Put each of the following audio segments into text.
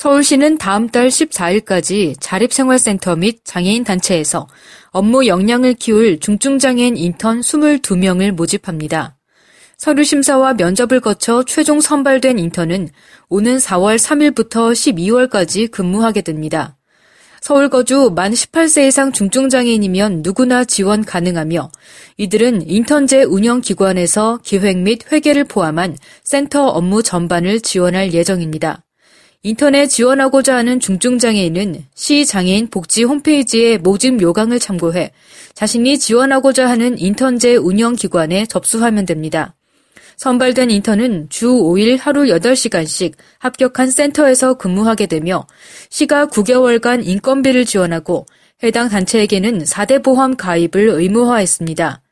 서울시는 다음 달 14일까지 자립생활센터 및 장애인 단체에서 업무 역량을 키울 중증장애인 인턴 22명을 모집합니다. 서류 심사와 면접을 거쳐 최종 선발된 인턴은 오는 4월 3일부터 12월까지 근무하게 됩니다. 서울 거주 만 18세 이상 중증장애인이면 누구나 지원 가능하며 이들은 인턴제 운영기관에서 기획 및 회계를 포함한 센터 업무 전반을 지원할 예정입니다. 인턴에 지원하고자 하는 중증장애인은 시장애인 복지 홈페이지의 모집 요강을 참고해 자신이 지원하고자 하는 인턴제 운영기관에 접수하면 됩니다. 선발된 인턴은 주 5일 하루 8시간씩 합격한 센터에서 근무하게 되며 시가 9개월간 인건비를 지원하고 해당 단체에게는 4대 보험 가입을 의무화했습니다.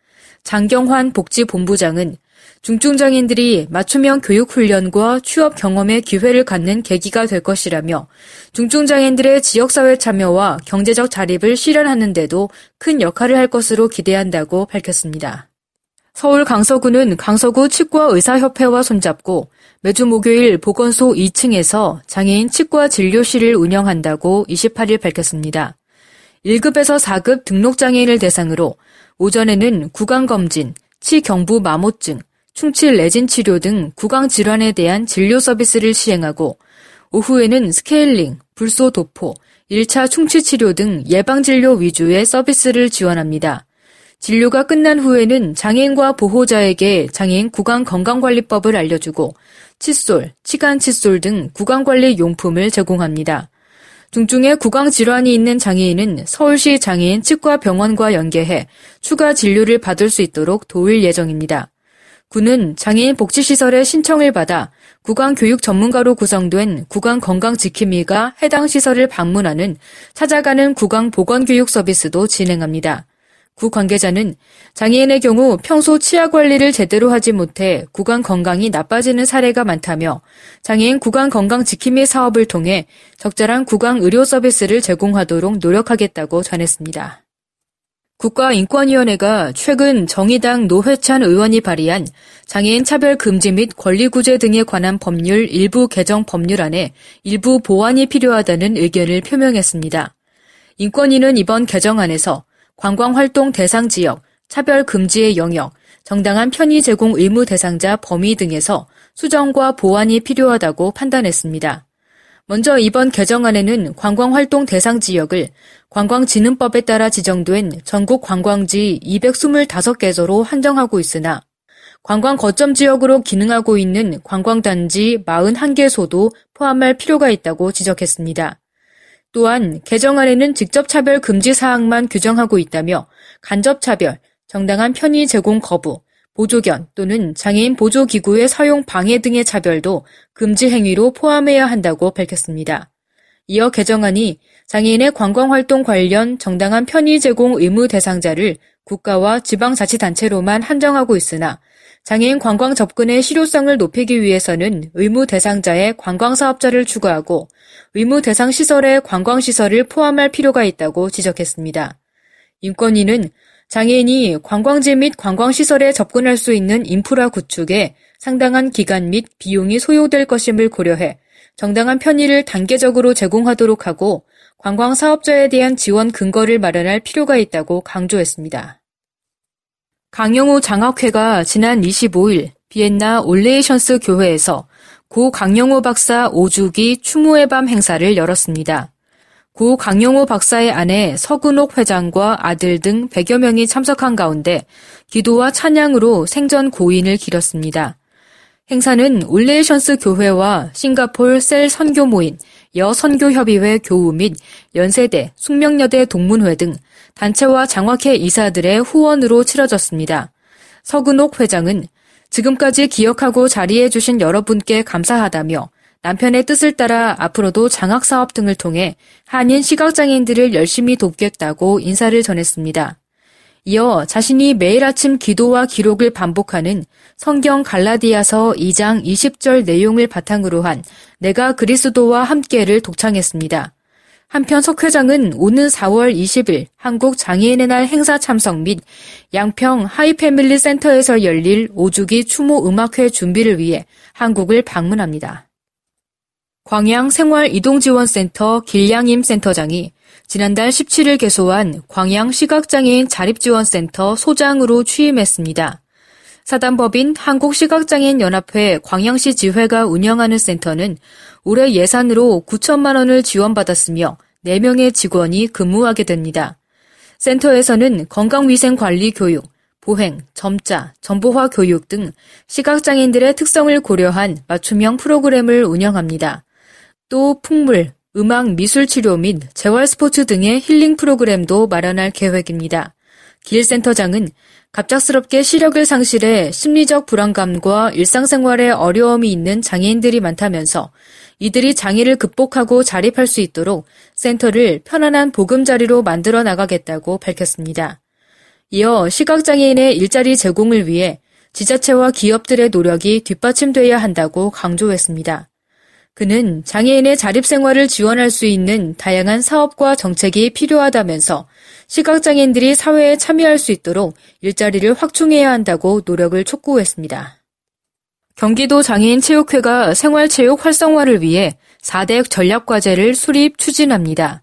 장경환 복지본부장은 중증장애인들이 맞춤형 교육훈련과 취업 경험의 기회를 갖는 계기가 될 것이라며 중증장애인들의 지역사회 참여와 경제적 자립을 실현하는 데도 큰 역할을 할 것으로 기대한다고 밝혔습니다. 서울 강서구는 강서구 치과의사협회와 손잡고 매주 목요일 보건소 2층에서 장애인 치과 진료실을 운영한다고 28일 밝혔습니다. 1급에서 4급 등록장애인을 대상으로 오전에는 구강검진, 치경부 마모증, 충치 레진 치료 등 구강 질환에 대한 진료 서비스를 시행하고 오후에는 스케일링, 불소 도포, 1차 충치 치료 등 예방 진료 위주의 서비스를 지원합니다. 진료가 끝난 후에는 장애인과 보호자에게 장애인 구강 건강관리법을 알려주고 칫솔, 치간 칫솔 등 구강관리 용품을 제공합니다. 중증의 구강 질환이 있는 장애인은 서울시 장애인 치과 병원과 연계해 추가 진료를 받을 수 있도록 도울 예정입니다. 군은 장애인 복지시설에 신청을 받아 구강 교육 전문가로 구성된 구강 건강지킴이가 해당 시설을 방문하는 찾아가는 구강 보건교육 서비스도 진행합니다. 구 관계자는 장애인의 경우 평소 치아 관리를 제대로 하지 못해 구강 건강이 나빠지는 사례가 많다며 장애인 구강 건강 지킴이 사업을 통해 적절한 구강 의료 서비스를 제공하도록 노력하겠다고 전했습니다. 국가인권위원회가 최근 정의당 노회찬 의원이 발의한 장애인 차별 금지 및 권리구제 등에 관한 법률 일부 개정 법률안에 일부 보완이 필요하다는 의견을 표명했습니다. 인권위는 이번 개정안에서 관광활동 대상 지역, 차별 금지의 영역, 정당한 편의 제공 의무 대상자 범위 등에서 수정과 보완이 필요하다고 판단했습니다. 먼저 이번 개정안에는 관광활동 대상 지역을 관광진흥법에 따라 지정된 전국 관광지 225개소로 한정하고 있으나 관광 거점 지역으로 기능하고 있는 관광단지 41개소도 포함할 필요가 있다고 지적했습니다. 또한 개정안에는 직접 차별 금지 사항만 규정하고 있다며 간접 차별, 정당한 편의 제공 거부, 보조견 또는 장애인 보조기구의 사용 방해 등의 차별도 금지 행위로 포함해야 한다고 밝혔습니다. 이어 개정안이 장애인의 관광활동 관련 정당한 편의 제공 의무 대상자를 국가와 지방자치단체로만 한정하고 있으나 장애인 관광 접근의 실효성을 높이기 위해서는 의무 대상자의 관광 사업자를 추가하고 의무 대상 시설에 관광 시설을 포함할 필요가 있다고 지적했습니다. 인권위는 장애인이 관광지 및 관광시설에 접근할 수 있는 인프라 구축에 상당한 기간 및 비용이 소요될 것임을 고려해 정당한 편의를 단계적으로 제공하도록 하고 관광 사업자에 대한 지원 근거를 마련할 필요가 있다고 강조했습니다. 강영우 장학회가 지난 25일 비엔나 올네이션스 교회에서 고 강영우 박사 5주기 추모의 밤 행사를 열었습니다. 고 강영우 박사의 아내 석은옥 회장과 아들 등 100여 명이 참석한 가운데 기도와 찬양으로 생전 고인을 기렸습니다. 행사는 올네이션스 교회와 싱가폴 셀 선교 모임, 여 선교협의회 교우 및 연세대, 숙명여대 동문회 등 단체와 장학회 이사들의 후원으로 치러졌습니다. 석은옥 회장은 지금까지 기억하고 자리해 주신 여러분께 감사하다며 남편의 뜻을 따라 앞으로도 장학 사업 등을 통해 한인 시각장애인들을 열심히 돕겠다고 인사를 전했습니다. 이어 자신이 매일 아침 기도와 기록을 반복하는 성경 갈라디아서 2장 20절 내용을 바탕으로 한 내가 그리스도와 함께를 독창했습니다. 한편 석 회장은 오는 4월 20일 한국 장애인의 날 행사 참석 및 양평 하이패밀리 센터에서 열릴 5주기 추모 음악회 준비를 위해 한국을 방문합니다. 광양 생활이동지원센터 길양임 센터장이 지난달 17일 개소한 광양 시각장애인 자립지원센터 소장으로 취임했습니다. 사단법인 한국시각장애인연합회 광양시 지회가 운영하는 센터는 올해 예산으로 9천만 원을 지원받았으며 4명의 직원이 근무하게 됩니다. 센터에서는 건강위생관리 교육, 보행, 점자, 정보화 교육 등 시각장애인들의 특성을 고려한 맞춤형 프로그램을 운영합니다. 또 풍물, 음악 미술 치료 및 재활 스포츠 등의 힐링 프로그램도 마련할 계획입니다. 길 센터장은 갑작스럽게 시력을 상실해 심리적 불안감과 일상생활에 어려움이 있는 장애인들이 많다면서 이들이 장애를 극복하고 자립할 수 있도록 센터를 편안한 보금자리로 만들어 나가겠다고 밝혔습니다. 이어 시각장애인의 일자리 제공을 위해 지자체와 기업들의 노력이 뒷받침돼야 한다고 강조했습니다. 그는 장애인의 자립생활을 지원할 수 있는 다양한 사업과 정책이 필요하다면서 시각장애인들이 사회에 참여할 수 있도록 일자리를 확충해야 한다고 노력을 촉구했습니다. 경기도 장애인 체육회가 생활체육 활성화를 위해 4대 전략과제를 수립 추진합니다.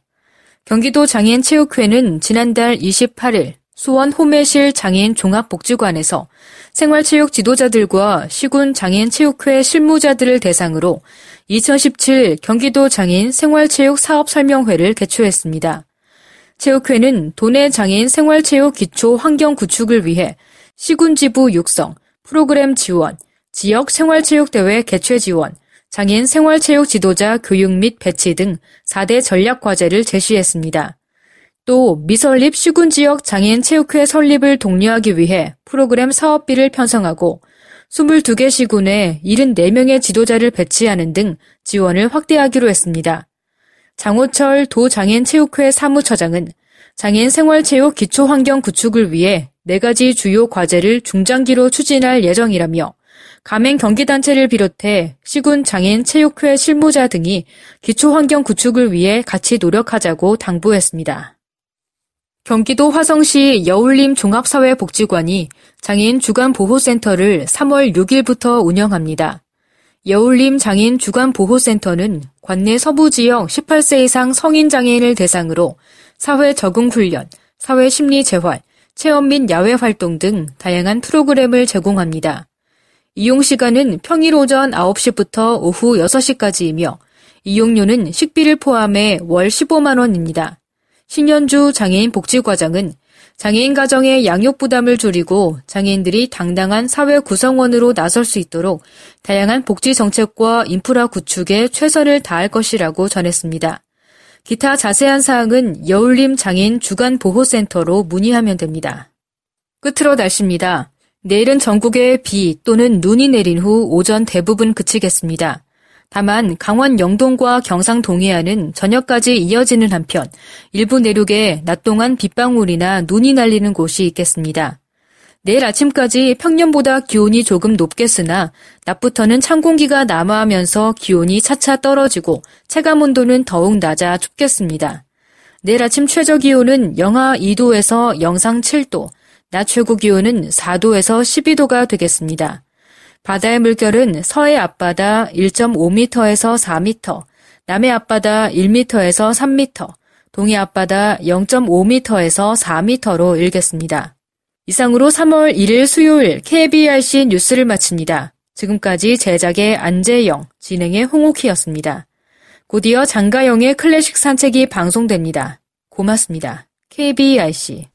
경기도 장애인 체육회는 지난달 28일 수원 호매실 장애인 종합복지관에서 생활체육 지도자들과 시군 장애인 체육회 실무자들을 대상으로 2017 경기도 장애인 생활체육 사업 설명회를 개최했습니다. 체육회는 도내 장애인 생활체육 기초 환경 구축을 위해 시군 지부 육성, 프로그램 지원, 지역 생활체육대회 개최 지원, 장애인 생활체육 지도자 교육 및 배치 등 4대 전략 과제를 제시했습니다. 또 미설립 시군 지역 장애인 체육회 설립을 독려하기 위해 프로그램 사업비를 편성하고 22개 시군에 74명의 지도자를 배치하는 등 지원을 확대하기로 했습니다. 장호철 도장애인체육회 사무처장은 장애인 생활체육 기초환경 구축을 위해 4가지 주요 과제를 중장기로 추진할 예정이라며 가맹 경기단체를 비롯해 시군 장애인 체육회 실무자 등이 기초환경 구축을 위해 같이 노력하자고 당부했습니다. 경기도 화성시 여울림 종합사회복지관이 장애인 주간보호센터를 3월 6일부터 운영합니다. 여울림 장애인 주간보호센터는 관내 서부 지역 18세 이상 성인 장애인을 대상으로 사회 적응 훈련, 사회 심리 재활, 체험 및 야외 활동 등 다양한 프로그램을 제공합니다. 이용 시간은 평일 오전 9시부터 오후 6시까지이며 이용료는 식비를 포함해 월 15만 원입니다. 신현주 장애인 복지과장은 장애인 가정의 양육 부담을 줄이고 장애인들이 당당한 사회 구성원으로 나설 수 있도록 다양한 복지 정책과 인프라 구축에 최선을 다할 것이라고 전했습니다. 기타 자세한 사항은 여울림 장애인 주간 보호센터로 문의하면 됩니다. 끝으로 날씨입니다. 내일은 전국에 비 또는 눈이 내린 후 오전 대부분 그치겠습니다. 다만 강원 영동과 경상 동해안은 저녁까지 이어지는 한편 일부 내륙에 낮 동안 빗방울이나 눈이 날리는 곳이 있겠습니다. 내일 아침까지 평년보다 기온이 조금 높겠으나 낮부터는 찬 공기가 남하하면서 기온이 차차 떨어지고 체감 온도는 더욱 낮아 춥겠습니다. 내일 아침 최저 기온은 영하 2도에서 영상 7도, 낮 최고 기온은 4도에서 12도가 되겠습니다. 바다의 물결은 서해 앞바다 1.5m에서 4m, 남해 앞바다 1m에서 3m, 동해 앞바다 0.5m에서 4m로 일겠습니다. 이상으로 3월 1일 수요일 KBRC 뉴스를 마칩니다. 지금까지 제작의 안재영, 진행의 홍옥희였습니다. 곧이어 장가영의 클래식 산책이 방송됩니다. 고맙습니다. KBRC